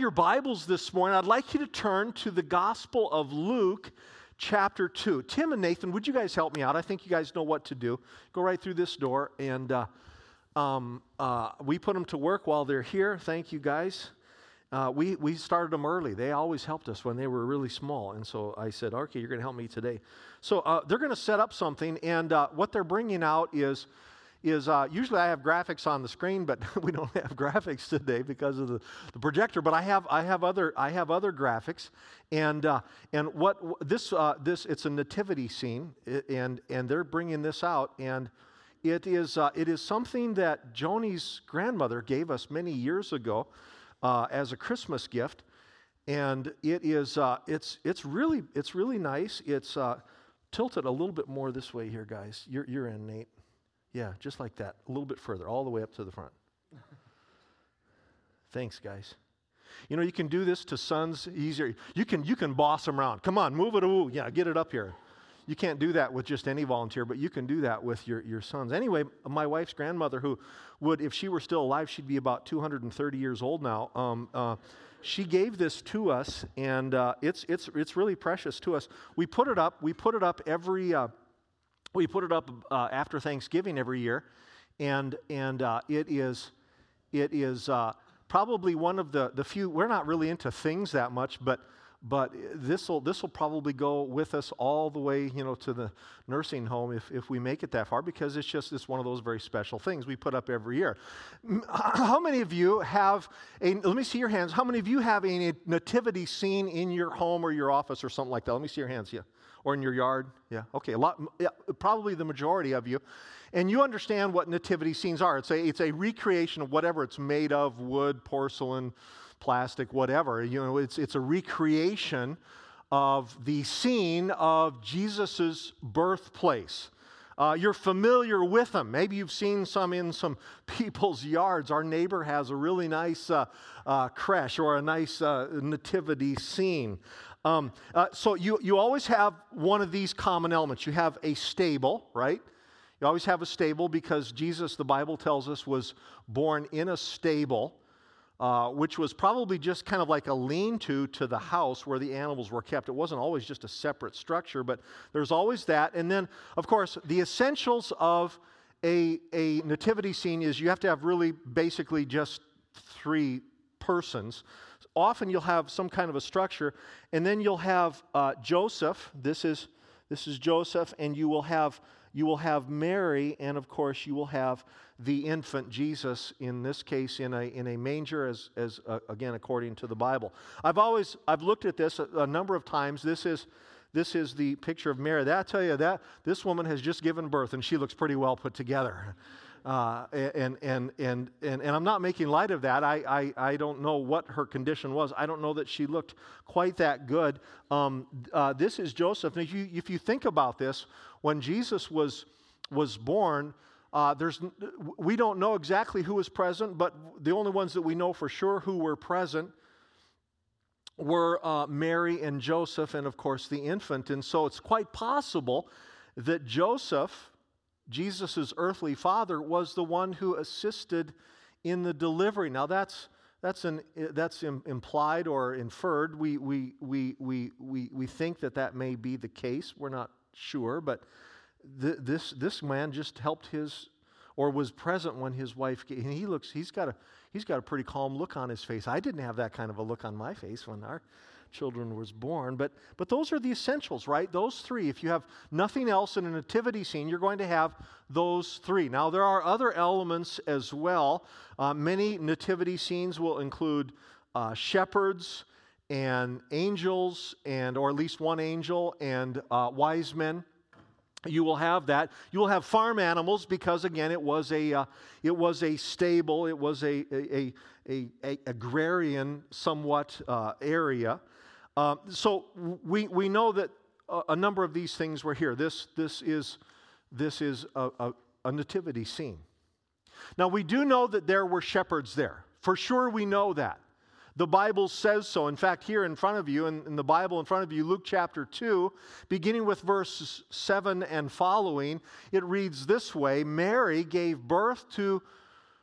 your Bibles this morning, I'd like you to turn to the Gospel of Luke, chapter 2. Tim and Nathan, would you guys help me out? I think you guys know what to do. Go right through this door, and uh, um, uh, we put them to work while they're here. Thank you, guys. Uh, we, we started them early. They always helped us when they were really small. And so I said, okay, you're going to help me today. So uh, they're going to set up something, and uh, what they're bringing out is is uh, usually I have graphics on the screen, but we don't have graphics today because of the, the projector. But I have I have other I have other graphics, and uh, and what this uh, this it's a nativity scene, and and they're bringing this out, and it is uh, it is something that Joni's grandmother gave us many years ago uh, as a Christmas gift, and it is uh, it's it's really it's really nice. It's tilted a little bit more this way here, guys. You're you're in, Nate. Yeah, just like that. A little bit further, all the way up to the front. Thanks, guys. You know, you can do this to sons easier. You can, you can boss them around. Come on, move it. Ooh, yeah, get it up here. You can't do that with just any volunteer, but you can do that with your, your sons. Anyway, my wife's grandmother, who would, if she were still alive, she'd be about 230 years old now. Um, uh, she gave this to us, and uh, it's, it's, it's really precious to us. We put it up. We put it up every, uh, we put it up uh, after Thanksgiving every year, and and uh, it is it is uh, probably one of the the few. We're not really into things that much, but but this will probably go with us all the way you know to the nursing home if, if we make it that far because it's just it's one of those very special things we put up every year. How many of you have a let me see your hands. How many of you have a nativity scene in your home or your office or something like that? Let me see your hands yeah or in your yard? Yeah, okay, a lot, yeah, probably the majority of you. And you understand what nativity scenes are. It's a, it's a recreation of whatever it's made of wood, porcelain, plastic, whatever. You know, it's, it's a recreation of the scene of Jesus' birthplace. Uh, you're familiar with them. Maybe you've seen some in some people's yards. Our neighbor has a really nice uh, uh, creche or a nice uh, nativity scene. Um, uh, so you, you always have one of these common elements. You have a stable, right? You always have a stable because Jesus, the Bible tells us, was born in a stable, uh, which was probably just kind of like a lean to to the house where the animals were kept. It wasn't always just a separate structure, but there's always that. And then, of course, the essentials of a, a nativity scene is you have to have really basically just three persons often you'll have some kind of a structure, and then you'll have uh, Joseph. This is this is Joseph, and you will have you will have Mary, and of course you will have the infant Jesus. In this case, in a in a manger, as as uh, again according to the Bible. I've always I've looked at this a, a number of times. This is this is the picture of Mary. That I tell you that this woman has just given birth, and she looks pretty well put together. Uh, and, and, and, and, and I'm not making light of that. I, I, I don't know what her condition was. I don't know that she looked quite that good. Um, uh, this is Joseph. And if you, if you think about this, when Jesus was, was born, uh, there's, we don't know exactly who was present, but the only ones that we know for sure who were present were uh, Mary and Joseph, and of course the infant. And so it's quite possible that Joseph Jesus' earthly father was the one who assisted in the delivery. Now, that's, that's, an, that's implied or inferred. We, we, we, we, we, we think that that may be the case. We're not sure, but th- this, this man just helped his or was present when his wife and he looks he's got a he's got a pretty calm look on his face i didn't have that kind of a look on my face when our children was born. But, but those are the essentials, right? Those three. If you have nothing else in a nativity scene, you're going to have those three. Now, there are other elements as well. Uh, many nativity scenes will include uh, shepherds and angels, and or at least one angel and uh, wise men you will have that you will have farm animals because again it was a uh, it was a stable it was a a, a, a agrarian somewhat uh, area uh, so we, we know that a, a, number of these things were here. This, this is, this is a, a, a nativity scene. Now, we do know that there were shepherds there. For sure, we know that. The Bible says so. In fact, here in front of you, in, in, the Bible in front of you, Luke chapter 2, beginning with verse 7 and following, it reads this way Mary gave birth to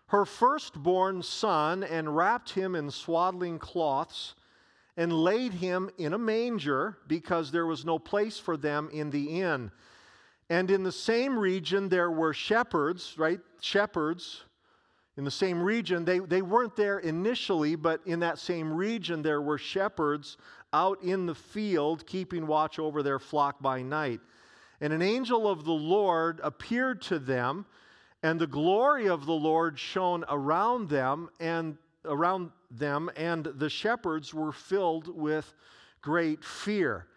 her firstborn son and wrapped him in swaddling cloths and laid him in a manger because there was no place for them in the inn. And in the same region there were shepherds, right? Shepherds in the same region. They, they weren't there initially, but in that same region there were shepherds out in the field keeping watch over their flock by night. And an angel of the Lord appeared to them and the glory of the Lord shone around them and around them, and the shepherds were filled with great fear.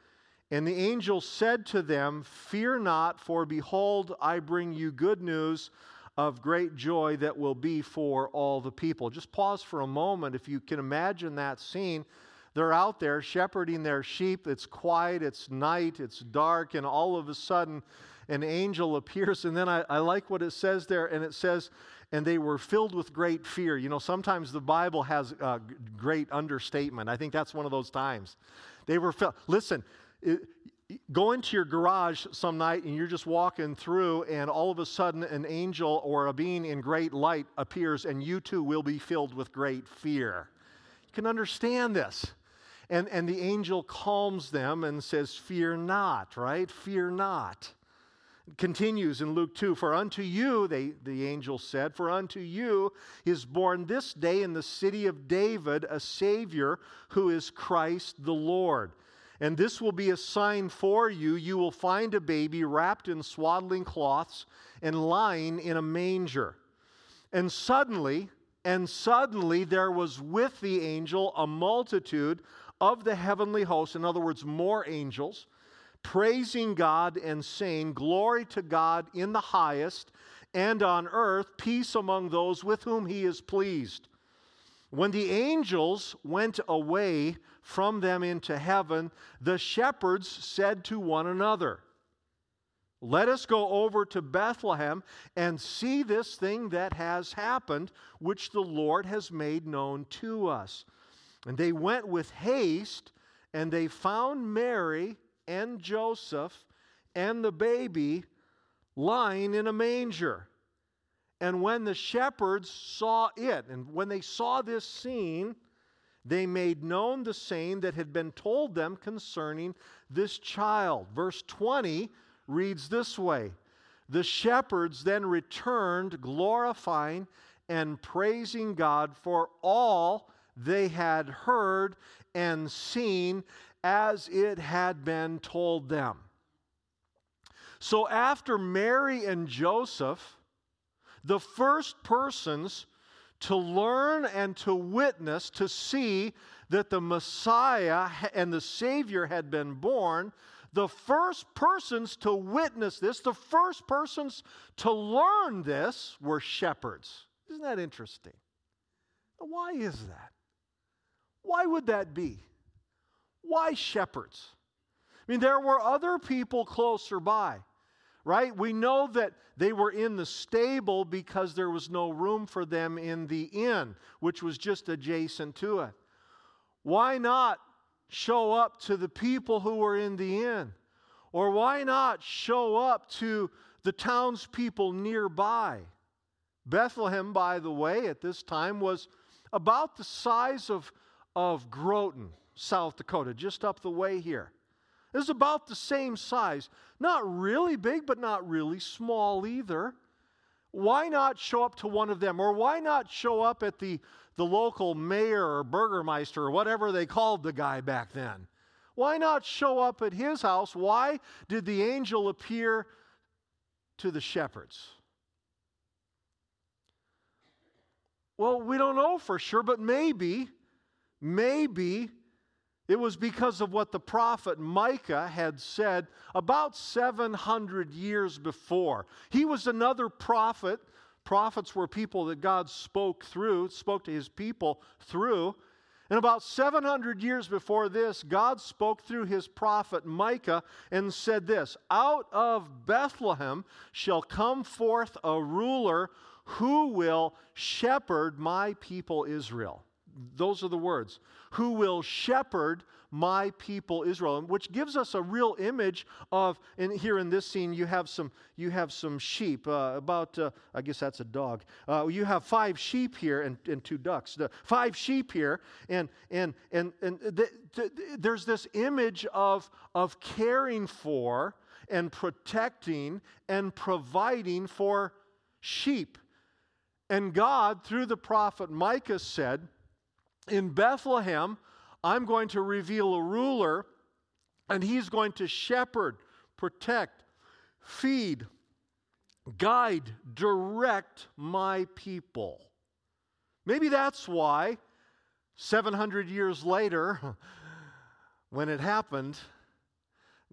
And the angel said to them, Fear not, for behold, I bring you good news of great joy that will be for all the people. Just pause for a moment if you can imagine that scene. They're out there shepherding their sheep. It's quiet, it's night, it's dark, and all of a sudden, an angel appears. And then I, I like what it says there, and it says, and they were filled with great fear. You know, sometimes the Bible has uh, a great understatement. I think that's one of those times. They were filled. Listen, it, go into your garage some night and you're just walking through, and all of a sudden an angel or a being in great light appears, and you too will be filled with great fear. You can understand this. And, and the angel calms them and says, Fear not, right? Fear not continues in Luke 2 For unto you, they, the angel said, For unto you is born this day in the city of David a Savior who is Christ the Lord. And this will be a sign for you. You will find a baby wrapped in swaddling cloths and lying in a manger. And suddenly, and suddenly there was with the angel a multitude of the heavenly host, in other words, more angels praising God and saying, Glory to God in the highest, and on earth peace among those with whom he is pleased. When the angels went away from them into heaven, the shepherds said to one another, Let us go over to Bethlehem and see this thing that has happened, which the Lord has made known to us. And they went with haste, and they found Mary and Joseph and the baby lying in a manger. And when the shepherds saw it, and when they saw this scene, they made known the saying that had been told them concerning this child. Verse 20 reads this way The shepherds then returned, glorifying and praising God for all they had heard and seen as it had been told them. So after Mary and Joseph, the first persons to learn and to witness, to see that the Messiah and the Savior had been born, the first persons to witness this, the first persons to learn this were shepherds. Isn't that interesting? Why is that? Why would that be? Why shepherds? I mean, there were other people closer by, right? We know that they were in the stable because there was no room for them in the inn, which was just adjacent to it. Why not show up to the people who were in the inn? Or why not show up to the townspeople nearby? Bethlehem, by the way, at this time was about the size of, of Groton. South Dakota, just up the way here. It's about the same size. Not really big, but not really small either. Why not show up to one of them? Or why not show up at the, the local mayor or burgermeister or whatever they called the guy back then? Why not show up at his house? Why did the angel appear to the shepherds? Well, we don't know for sure, but maybe, maybe it was because of what the prophet Micah had said about 700 years before. He was another prophet. Prophets were people that God spoke through, spoke to his people through. And about 700 years before this, God spoke through his prophet Micah and said this Out of Bethlehem shall come forth a ruler who will shepherd my people Israel. Those are the words. Who will shepherd my people Israel, which gives us a real image of. And here in this scene, you have some you have some sheep. Uh, about uh, I guess that's a dog. Uh, you have five sheep here and, and two ducks. The five sheep here, and and and and the, the, there's this image of of caring for and protecting and providing for sheep. And God, through the prophet Micah, said, In Bethlehem, I'm going to reveal a ruler, and he's going to shepherd, protect, feed, guide, direct my people. Maybe that's why 700 years later, when it happened,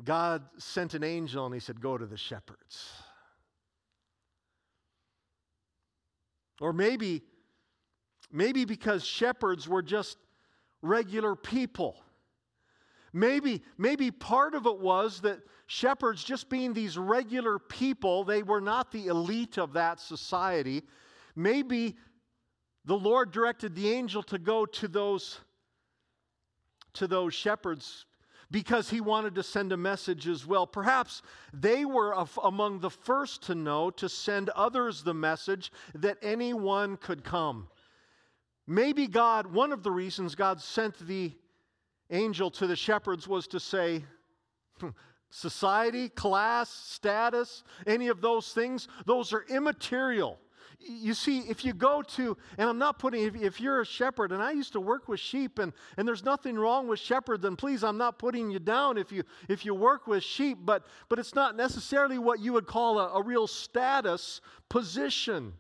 God sent an angel and he said, Go to the shepherds. Or maybe, maybe because shepherds were just regular people. Maybe, maybe part of it was that shepherds, just being these regular people, they were not the elite of that society. Maybe the Lord directed the angel to go to those, to those shepherds because he wanted to send a message as well. Perhaps they were among the first to know to send others the message that anyone could come. Maybe God, one of the reasons God sent the angel to the shepherds was to say, hmm, society, class, status, any of those things, those are immaterial. You see, if you go to, and I'm not putting, if, if, you're a shepherd, and I used to work with sheep, and, and there's nothing wrong with shepherds, then please, I'm not putting you down if you, if you work with sheep, but, but it's not necessarily what you would call a, a real status position.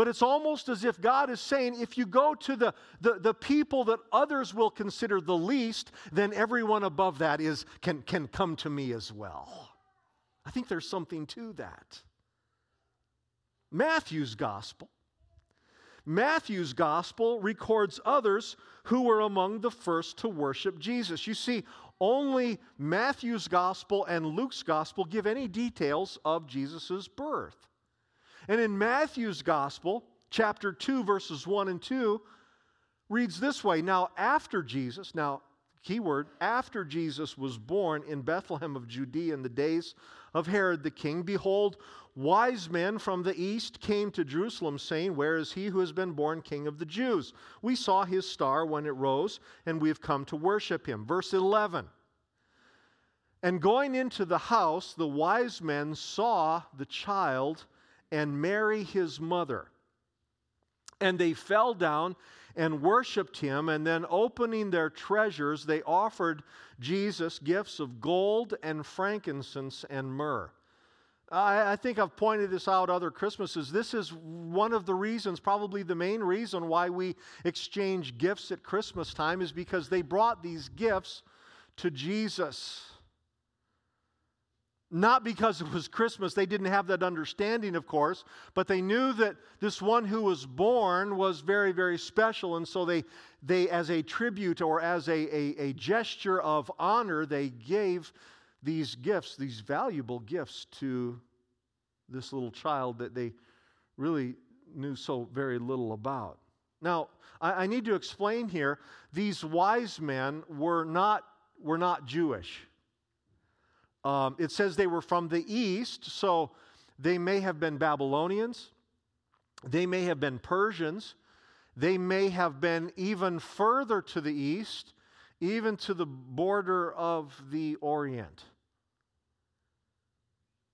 But it's almost as if God is saying if you go to the, the, the, people that others will consider the least, then everyone above that is, can, can come to me as well. I think there's something to that. Matthew's gospel. Matthew's gospel records others who were among the first to worship Jesus. You see, only Matthew's gospel and Luke's gospel give any details of Jesus' birth. And in Matthew's gospel, chapter 2, verses 1 and 2, reads this way Now, after Jesus, now, keyword, after Jesus was born in Bethlehem of Judea in the days of Herod the king, behold, wise men from the east came to Jerusalem, saying, Where is he who has been born king of the Jews? We saw his star when it rose, and we have come to worship him. Verse 11. And going into the house, the wise men saw the child and Mary his mother. And they fell down and worshiped him, and then opening their treasures, they offered Jesus gifts of gold and frankincense and myrrh. I, I, think I've pointed this out other Christmases. This is one of the reasons, probably the main reason why we exchange gifts at Christmas time, is because they brought these gifts to Jesus. Not because it was Christmas, they didn't have that understanding, of course, but they knew that this one who was born was very, very special. And so they, they as a tribute or as a, a, a gesture of honor, they gave these gifts, these valuable gifts to this little child that they really knew so very little about. Now, I, I need to explain here these wise men were not, were not Jewish. Um, it says they were from the east, so they may have been Babylonians, they may have been Persians, they may have been even further to the east, even to the border of the Orient.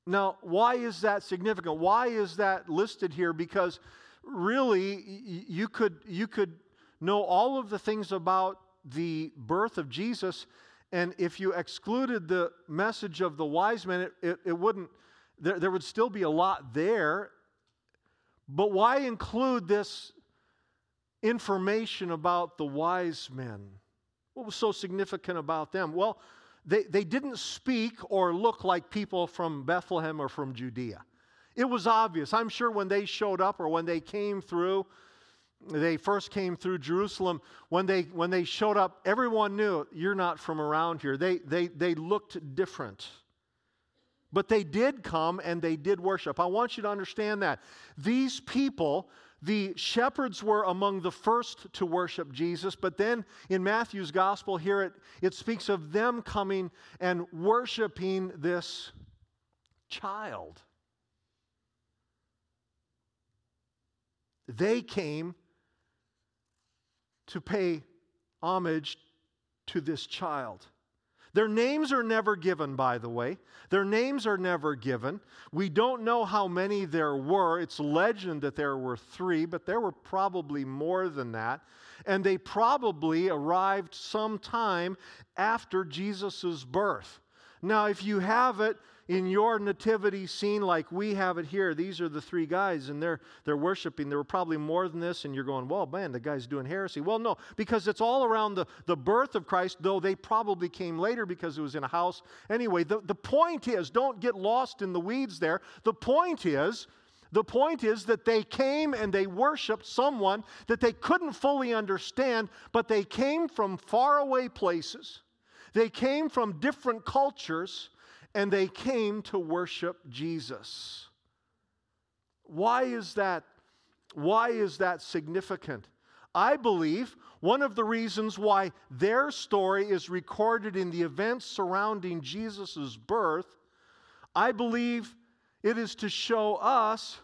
Now, why is that significant? Why is that listed here? Because really, you could, you could know all of the things about the birth of Jesus and if you excluded the message of the wise men, it, it, it wouldn't, there, there would still be a lot there. But why include this information about the wise men? What was so significant about them? Well, they, they didn't speak or look like people from Bethlehem or from Judea. It was obvious. I'm sure when they showed up or when they came through, they first came through Jerusalem, when they, when they showed up, everyone knew you're not from around here. They, they, they looked different. But they did come and they did worship. I want you to understand that. These people, the shepherds were among the first to worship Jesus, but then in Matthew's gospel, here it, it speaks of them coming and worshiping this child. They came to pay homage to this child. Their names are never given, by the way. Their names are never given. We don't know how many there were. It's legend that there were three, but there were probably more than that. And they probably arrived sometime after Jesus' birth. Now, if you have it, in your nativity scene like we have it here, these are the three guys and they're, they're worshiping. There were probably more than this, and you're going, well, man, the guy's doing heresy. Well, no, because it's all around the, the birth of Christ, though they probably came later because it was in a house. Anyway, the, the point is, don't get lost in the weeds there. The point is, the point is that they came and they worshiped someone that they couldn't fully understand, but they came from faraway places. They came from different cultures and they came to worship Jesus. Why is that? Why is that significant? I believe one of the reasons why their story is recorded in the events surrounding Jesus' birth, I believe it is to show us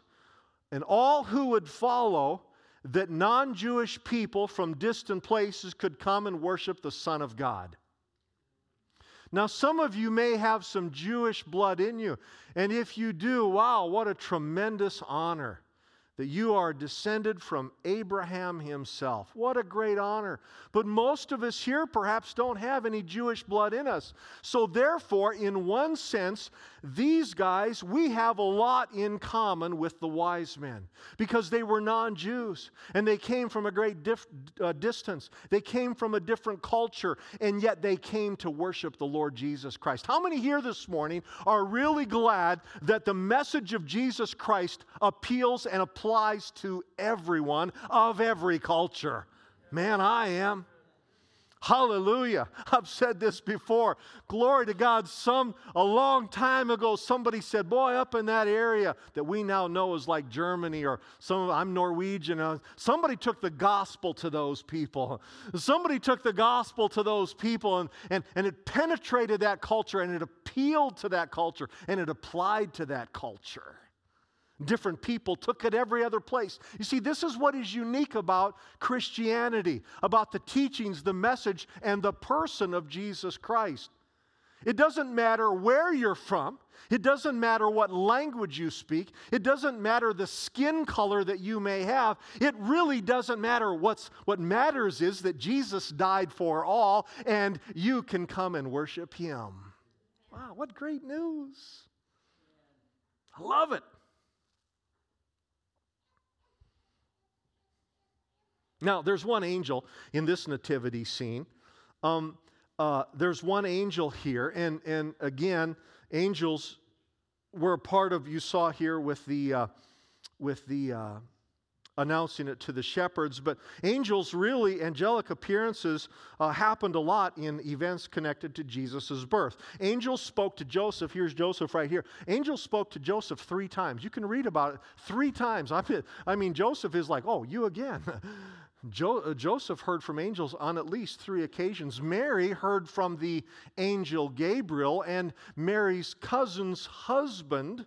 and all who would follow that non Jewish people from distant places could come and worship the Son of God. Now, some of you may have some Jewish blood in you. And if you do, wow, what a tremendous honor that you are descended from Abraham himself. What a great honor. But most of us here perhaps don't have any Jewish blood in us. So, therefore, in one sense, these guys, we have a lot in common with the wise men because they were non Jews and they came from a great dif- uh, distance. They came from a different culture and yet they came to worship the Lord Jesus Christ. How many here this morning are really glad that the message of Jesus Christ appeals and applies to everyone of every culture? Man, I am. Hallelujah. I've said this before. Glory to God. Some, a long time ago, somebody said, Boy, up in that area that we now know is like Germany or some, I'm Norwegian. Uh, somebody took the gospel to those people. Somebody took the gospel to those people and, and, and it penetrated that culture and it appealed to that culture and it applied to that culture different people, took it every other place. You see, this is what is unique about Christianity, about the teachings, the message, and the person of Jesus Christ. It doesn't matter where you're from. It doesn't matter what language you speak. It doesn't matter the skin color that you may have. It really doesn't matter. What's, what matters is that Jesus died for all and you can come and worship him. Wow, what great news! I love it. Now, there's one angel in this nativity scene. Um, uh, there's one angel here, and, and again, angels were a part of, you saw here with the, uh, with the uh, announcing it to the shepherds, but angels really, angelic appearances uh, happened a lot in events connected to Jesus' birth. Angels spoke to Joseph. Here's Joseph right here. Angels spoke to Joseph three times. You can read about it three times. I mean, I mean Joseph is like, oh, you again. Jo- uh, Joseph heard from angels on at least three occasions. Mary heard from the angel Gabriel, and Mary's cousin's husband,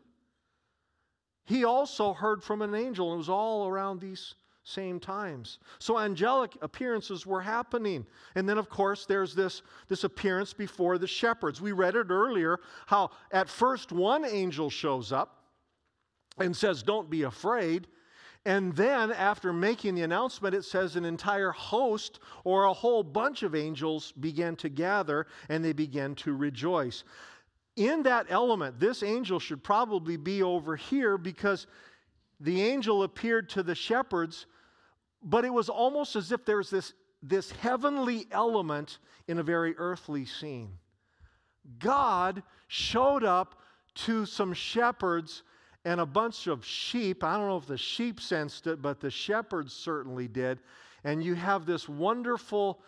he also heard from an angel. and It was all around these same times. So angelic appearances were happening. And then, of course, there's this, this appearance before the shepherds. We read it earlier how at first one angel shows up and says, Don't be afraid. And then, after making the announcement, it says an entire host or a whole bunch of angels began to gather and they began to rejoice. In that element, this angel should probably be over here because the angel appeared to the shepherds, but it was almost as if there's this, this heavenly element in a very earthly scene. God showed up to some shepherds and a bunch of sheep. I don't know if the sheep sensed it, but the shepherds certainly did. And you have this wonderful,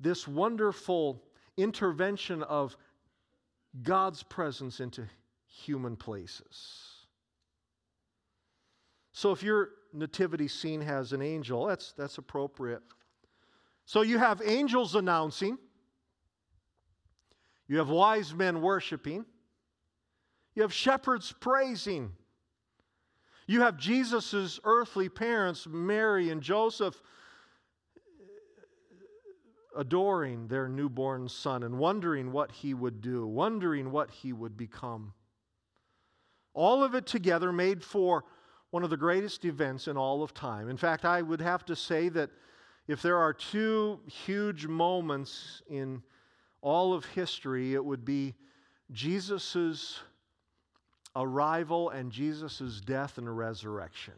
this wonderful intervention of God's presence into human places. So if you're nativity scene has an angel. That's, that's appropriate. So you have angels announcing, you have wise men worshiping, you have shepherds praising, you have Jesus' earthly parents, Mary and Joseph, adoring their newborn son and wondering what he would do, wondering what he would become. All of it together made for one of the greatest events in all of time. In fact, I would have to say that if there are two huge moments in all of history, it would be Jesus' arrival and Jesus' death and resurrection.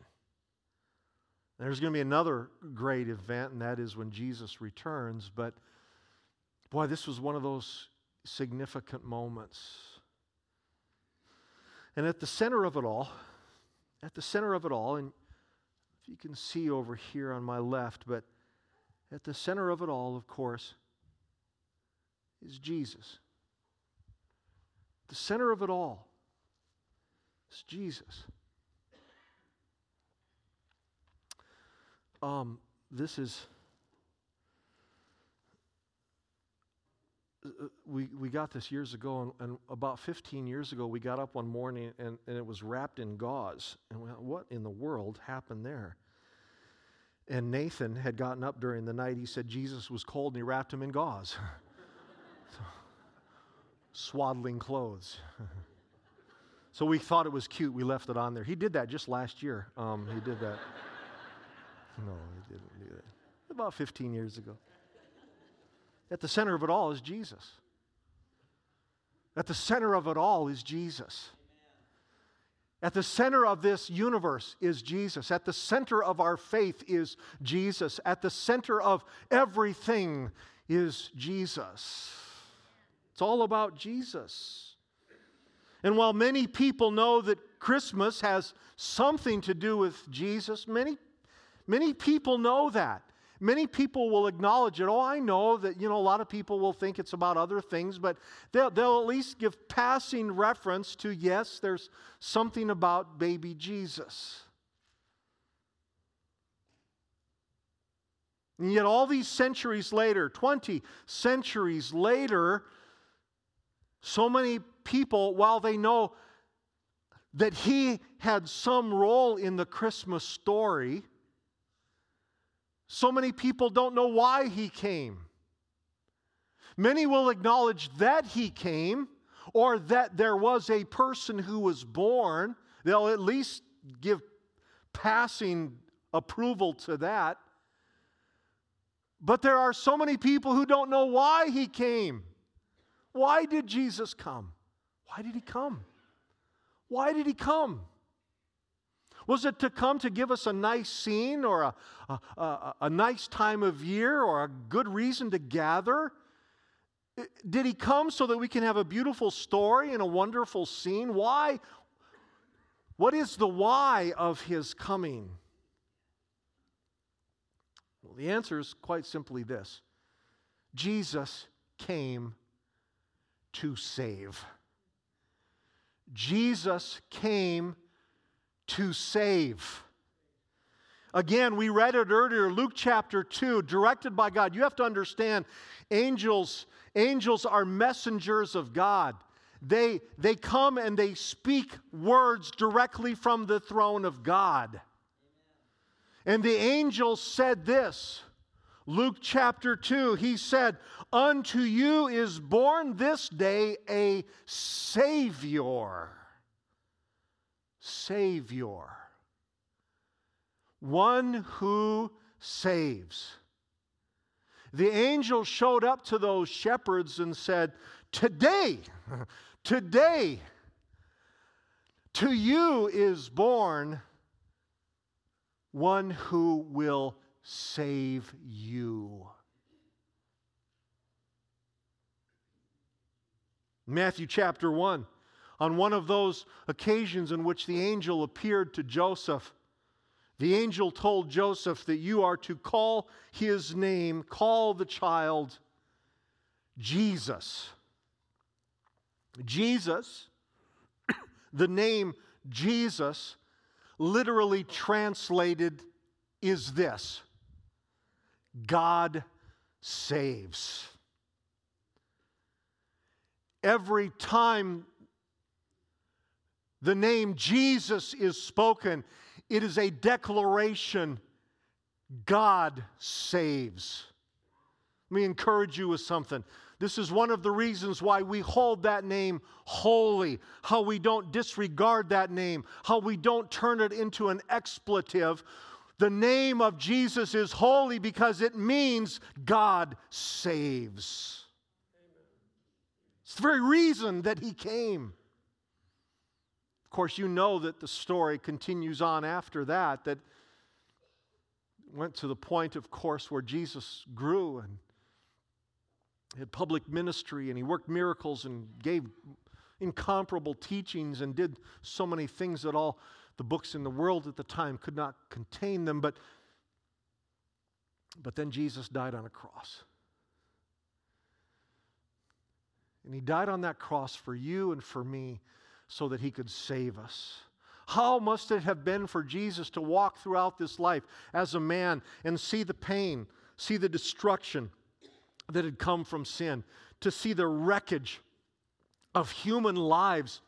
There's going to be another great event, and that is when Jesus returns. But boy, this was one of those significant moments. And at the center of it all, at the center of it all, and if you can see over here on my left, but at the center of it all, of course, is Jesus. The center of it all is Jesus. Um, this is. Uh, we, we got this years ago, and, and, about 15 years ago, we got up one morning and, and it was wrapped in gauze. And we what in the world happened there? And Nathan had gotten up during the night. He said Jesus was cold and he wrapped him in gauze. swaddling clothes. so we thought it was cute. We left it on there. He did that just last year. Um, he did that. No, he didn't do that. About 15 years ago. At the center of it all is Jesus. At the center of it all is Jesus. At the center of this universe is Jesus. At the center of our faith is Jesus. At the center of everything is Jesus. It's all about Jesus. And while many people know that Christmas has something to do with Jesus, many Many people know that. Many people will acknowledge it. Oh, I know that, you know, a lot of people will think it's about other things, but they'll, they'll at least give passing reference to, yes, there's something about baby Jesus. And yet, all these centuries later, 20 centuries later, so many people, while they know that he had some role in the Christmas story, so many people don't know why he came. Many will acknowledge that he came or that there was a person who was born. They'll at least give passing approval to that. But there are so many people who don't know why he came. Why did Jesus come? Why did he come? Why did he come? Was it to come to give us a nice scene or a, a, a, a nice time of year or a good reason to gather? Did he come so that we can have a beautiful story and a wonderful scene? Why? What is the why of his coming? Well, the answer is quite simply this Jesus came to save. Jesus came to save. Again, we read it earlier, Luke chapter 2, directed by God. You have to understand, angels, angels are messengers of God. They, they come and they speak words directly from the throne of God. And the angel said this Luke chapter 2, he said, Unto you is born this day a Savior Savior, one who saves. The angel showed up to those shepherds and said, Today, today, to you is born one who will save you. Matthew chapter 1 on one of those occasions in which the angel appeared to Joseph, the angel told Joseph that you are to call his name, call the child Jesus. Jesus, the name Jesus, literally translated is this God saves. Every time the name Jesus is spoken, it is a declaration God saves. Let me encourage you with something. This is one of the reasons why we hold that name holy, how we don't disregard that name, how we don't turn it into an expletive. The name of Jesus is holy because it means God saves. It's the very reason that he came. Of course, you know that the story continues on after that, that went to the point, of course, where Jesus grew and had public ministry and he worked miracles and gave incomparable teachings and did so many things that all the books in the world at the time could not contain them. But, but then Jesus died on a cross. And he died on that cross for you and for me so that he could save us. How must it have been for Jesus to walk throughout this life as a man and see the pain, see the destruction that had come from sin, to see the wreckage of human lives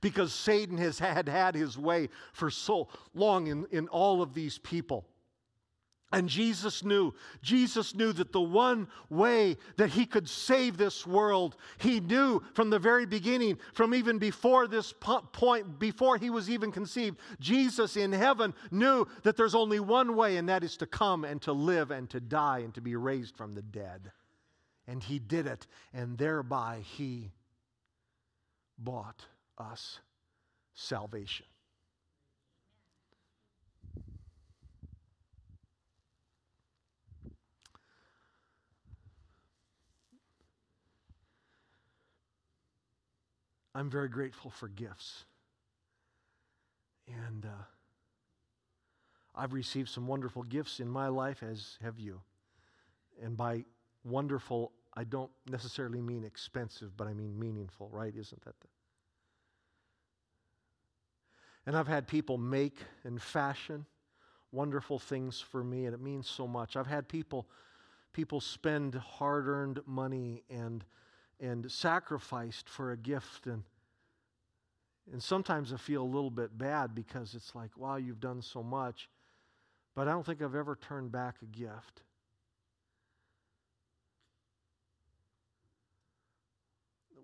because Satan has had had his way for so long in, in all of these people. And Jesus knew, Jesus knew that the one way that he could save this world, he knew from the very beginning, from even before this point, before he was even conceived, Jesus in heaven knew that there's only one way, and that is to come and to live and to die and to be raised from the dead. And he did it, and thereby he bought us salvation. I'm very grateful for gifts. And uh, I've received some wonderful gifts in my life, as have you. And by wonderful, I don't necessarily mean expensive, but I mean meaningful, right? Isn't that the. And I've had people make and fashion wonderful things for me, and it means so much. I've had people, people spend hard earned money and and sacrificed for a gift and and sometimes I feel a little bit bad because it's like, wow, you've done so much. But I don't think I've ever turned back a gift.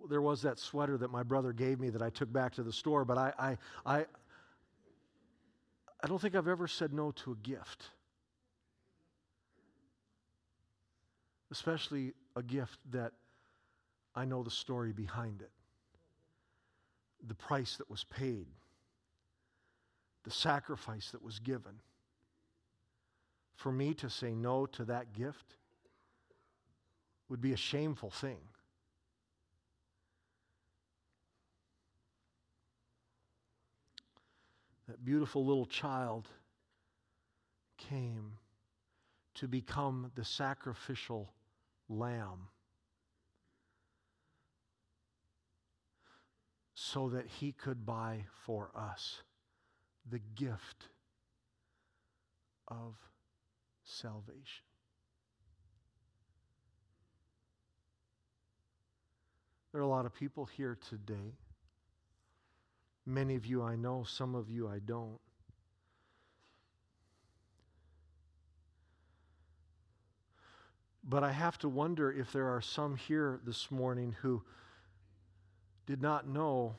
There was that sweater that my brother gave me that I took back to the store, but I, I, I, I don't think I've ever said no to a gift. Especially a gift that I know the story behind it the price that was paid, the sacrifice that was given. For me to say no to that gift would be a shameful thing. That beautiful little child came to become the sacrificial lamb so that he could buy for us the gift of salvation. There are a lot of people here today. Many of you I know, some of you I don't. But I have to wonder if there are some here this morning who did not know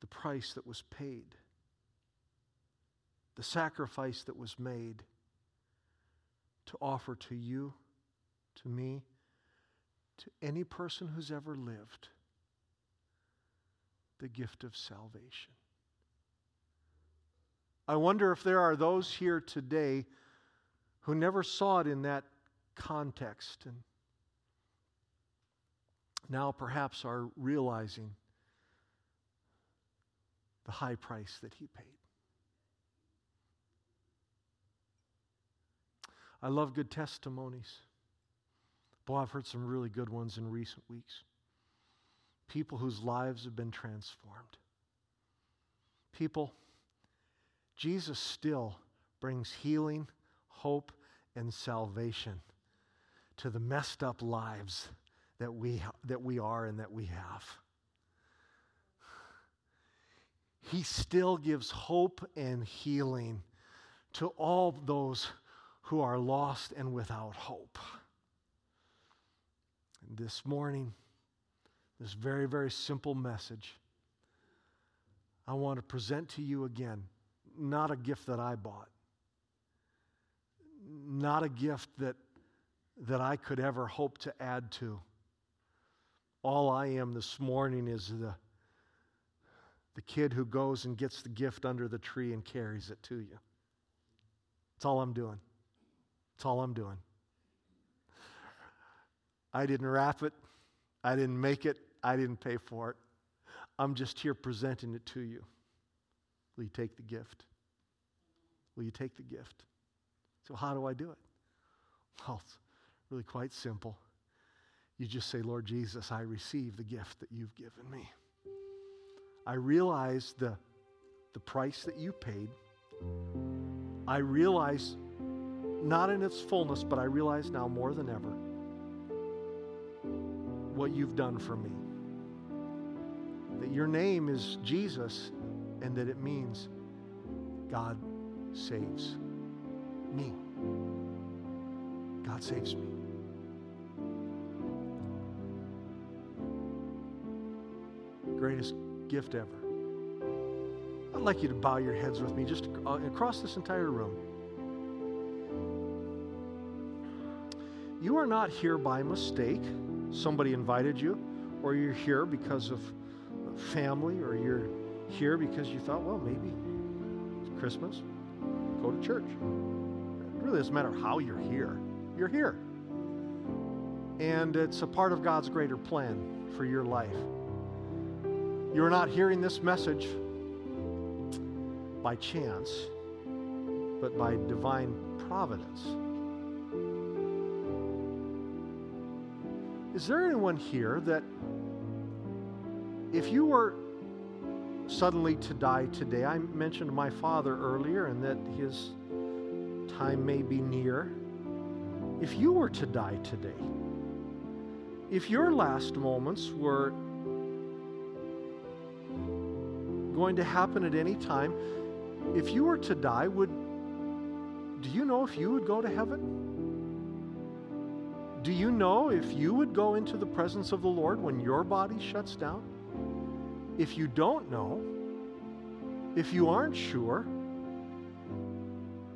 the price that was paid, the sacrifice that was made to offer to you, to me, to any person who's ever lived the gift of salvation. I wonder if there are those here today who never saw it in that context and now perhaps are realizing the high price that he paid. I love good testimonies. Boy, I've heard some really good ones in recent weeks. People whose lives have been transformed. People, Jesus still brings healing, hope, and salvation to the messed up lives that we, that we are and that we have. He still gives hope and healing to all those who are lost and without hope. And this morning, this very, very simple message, I want to present to you again not a gift that I bought, not a gift that, that I could ever hope to add to. All I am this morning is the, the kid who goes and gets the gift under the tree and carries it to you. That's all I'm doing. That's all I'm doing. I didn't wrap it, I didn't make it, I didn't pay for it. I'm just here presenting it to you. Will you take the gift? Will you take the gift? So, how do I do it? Well, it's really quite simple. You just say, Lord Jesus, I receive the gift that you've given me. I realize the, the price that you paid. I realize, not in its fullness, but I realize now more than ever what you've done for me. That your name is Jesus and that it means God saves me. God saves me. Greatest gift ever. I'd like you to bow your heads with me just uh, across this entire room. You are not here by mistake. Somebody invited you, or you're here because of family, or you're here because you thought, well, maybe it's Christmas. Go to church. It really doesn't matter how you're here, you're here. And it's a part of God's greater plan for your life. You're not hearing this message by chance, but by divine providence. Is there anyone here that if you were suddenly to die today. I mentioned my father earlier and that his time may be near. If you were to die today, if your last moments were going to happen at any time, if you were to die, would do you know if you would go to heaven? Do you know if you would go into the presence of the Lord when your body shuts down? If you don't know, if you aren't sure,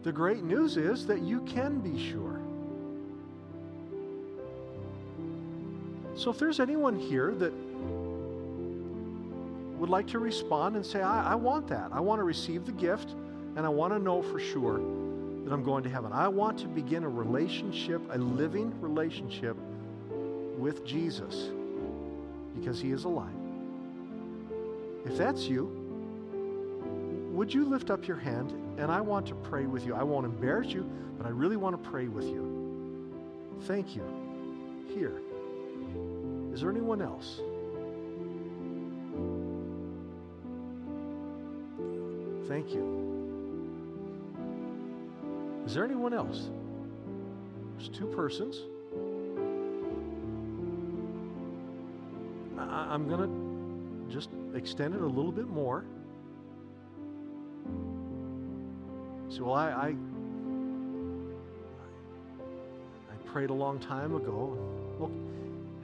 the great news is that you can be sure. So if there's anyone here that would like to respond and say, I, I, want that. I want to receive the gift and I want to know for sure that I'm going to heaven. I want to begin a relationship, a living relationship with Jesus because he is alive. If that's you, would you lift up your hand and I want to pray with you? I won't embarrass you, but I really want to pray with you. Thank you. Here. Is there anyone else? Thank you. Is there anyone else? There's two persons. I, am going to just extend it a little bit more. So, well, I, I, I prayed a long time ago. Look,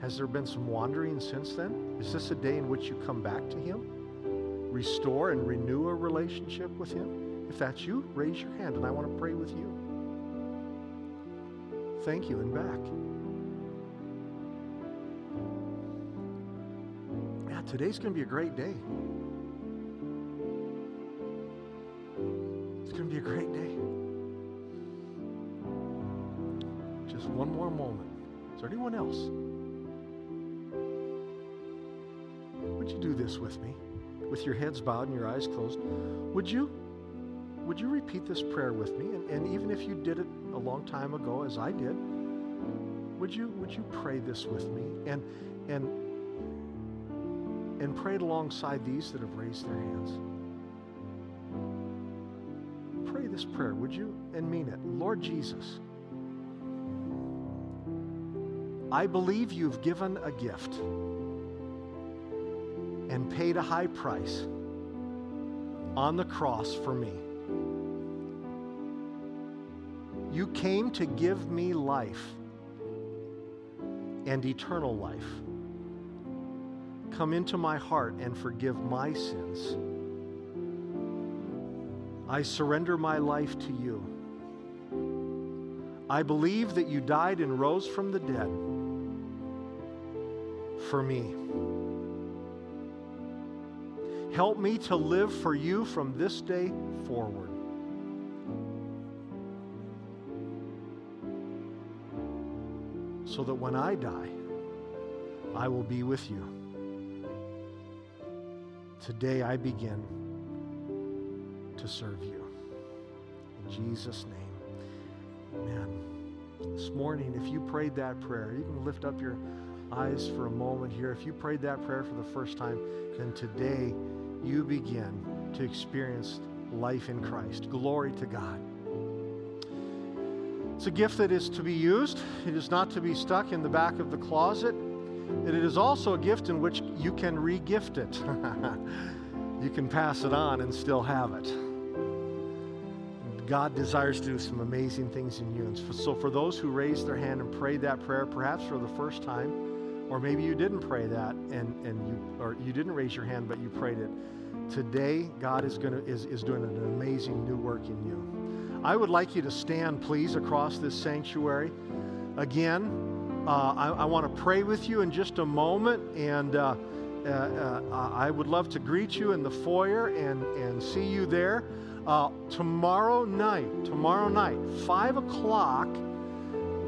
has there been some wandering since then? Is this a day in which you come back to Him? Restore and renew a relationship with Him? If that's you, raise your hand and I want to pray with you. Thank you, and back. Yeah, today's going to be a great day. It's going to be a great day. Just one more moment. Is there anyone else? Would you do this with me? With your heads bowed and your eyes closed. Would you? Would you repeat this prayer with me? And, and even if you did it a long time ago, as I did, would you would you pray this with me? And and and pray it alongside these that have raised their hands. Pray this prayer, would you? And mean it. Lord Jesus, I believe you've given a gift and paid a high price on the cross for me. You came to give me life and eternal life. Come into my heart and forgive my sins. I surrender my life to you. I believe that you died and rose from the dead for me. Help me to live for you from this day forward. So that when I die, I will be with you. Today I begin to serve you. In Jesus' name, amen. This morning, if you prayed that prayer, you can lift up your eyes for a moment here. If you prayed that prayer for the first time, then today you begin to experience life in Christ. Glory to God. It's a gift that is to be used. It is not to be stuck in the back of the closet. And it is also a gift in which you can re-gift it. you can pass it on and still have it. God desires to do some amazing things in you. And so, for those who raised their hand and prayed that prayer, perhaps for the first time, or maybe you didn't pray that and, and you or you didn't raise your hand, but you prayed it. Today, God is gonna is, is doing an amazing new work in you. I would like you to stand, please, across this sanctuary. Again, uh, I, I want to pray with you in just a moment, and uh, uh, uh, I would love to greet you in the foyer and, and see you there. Uh, tomorrow night, tomorrow night, 5 o'clock,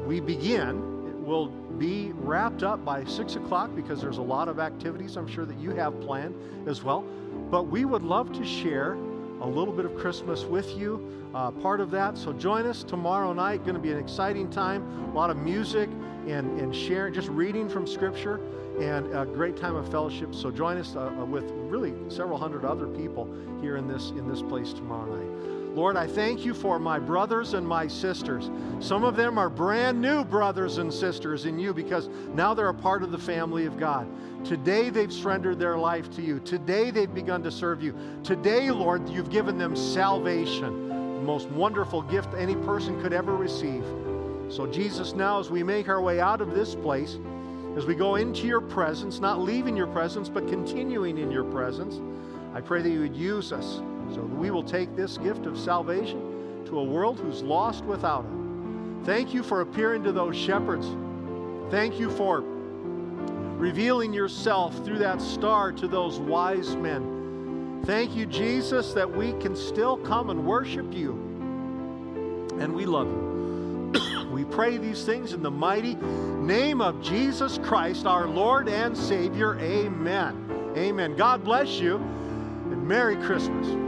we begin. It will be wrapped up by 6 o'clock because there's a lot of activities I'm sure that you have planned as well. But we would love to share a little bit of Christmas with you, uh, part of that. So join us tomorrow night. Going to be an exciting time, a lot of music and, and sharing, just reading from Scripture, and a great time of fellowship. So join us uh, with really several hundred other people here in this in this place tomorrow night. Lord, I thank you for my brothers and my sisters. Some of them are brand new brothers and sisters in you because now they're a part of the family of God. Today they've surrendered their life to you. Today they've begun to serve you. Today, Lord, you've given them salvation, the most wonderful gift any person could ever receive. So, Jesus, now as we make our way out of this place, as we go into your presence, not leaving your presence, but continuing in your presence, I pray that you would use us so we will take this gift of salvation to a world who's lost without it. Thank you for appearing to those shepherds. Thank you for revealing yourself through that star to those wise men. Thank you, Jesus, that we can still come and worship you. And we love you. we pray these things in the mighty name of Jesus Christ, our Lord and Savior. Amen. Amen. God bless you and Merry Christmas.